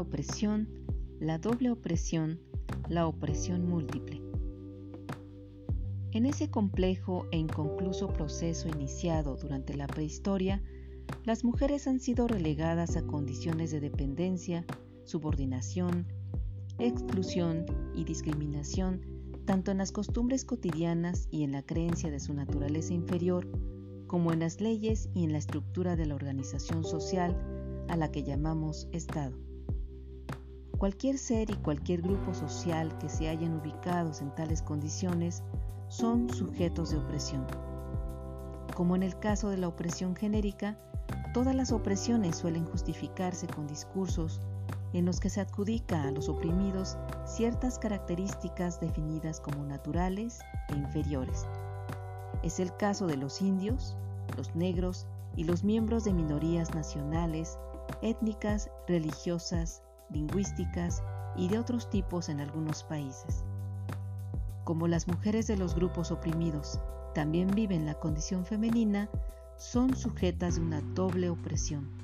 opresión, la doble opresión, la opresión múltiple. En ese complejo e inconcluso proceso iniciado durante la prehistoria, las mujeres han sido relegadas a condiciones de dependencia, subordinación, exclusión y discriminación tanto en las costumbres cotidianas y en la creencia de su naturaleza inferior, como en las leyes y en la estructura de la organización social a la que llamamos Estado. Cualquier ser y cualquier grupo social que se hayan ubicados en tales condiciones son sujetos de opresión. Como en el caso de la opresión genérica, todas las opresiones suelen justificarse con discursos en los que se adjudica a los oprimidos ciertas características definidas como naturales e inferiores. Es el caso de los indios, los negros y los miembros de minorías nacionales, étnicas, religiosas, lingüísticas y de otros tipos en algunos países. Como las mujeres de los grupos oprimidos también viven la condición femenina, son sujetas de una doble opresión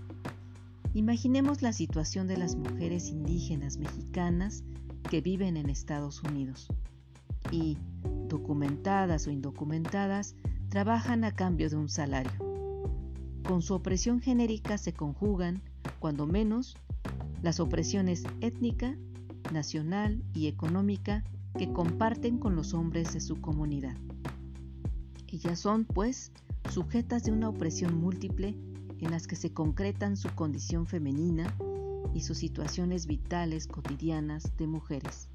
Imaginemos la situación de las mujeres indígenas mexicanas que viven en Estados Unidos y, documentadas o indocumentadas, trabajan a cambio de un salario. Con su opresión genérica se conjugan, cuando menos, las opresiones étnica, nacional y económica que comparten con los hombres de su comunidad. Ellas son, pues, sujetas de una opresión múltiple en las que se concretan su condición femenina y sus situaciones vitales cotidianas de mujeres.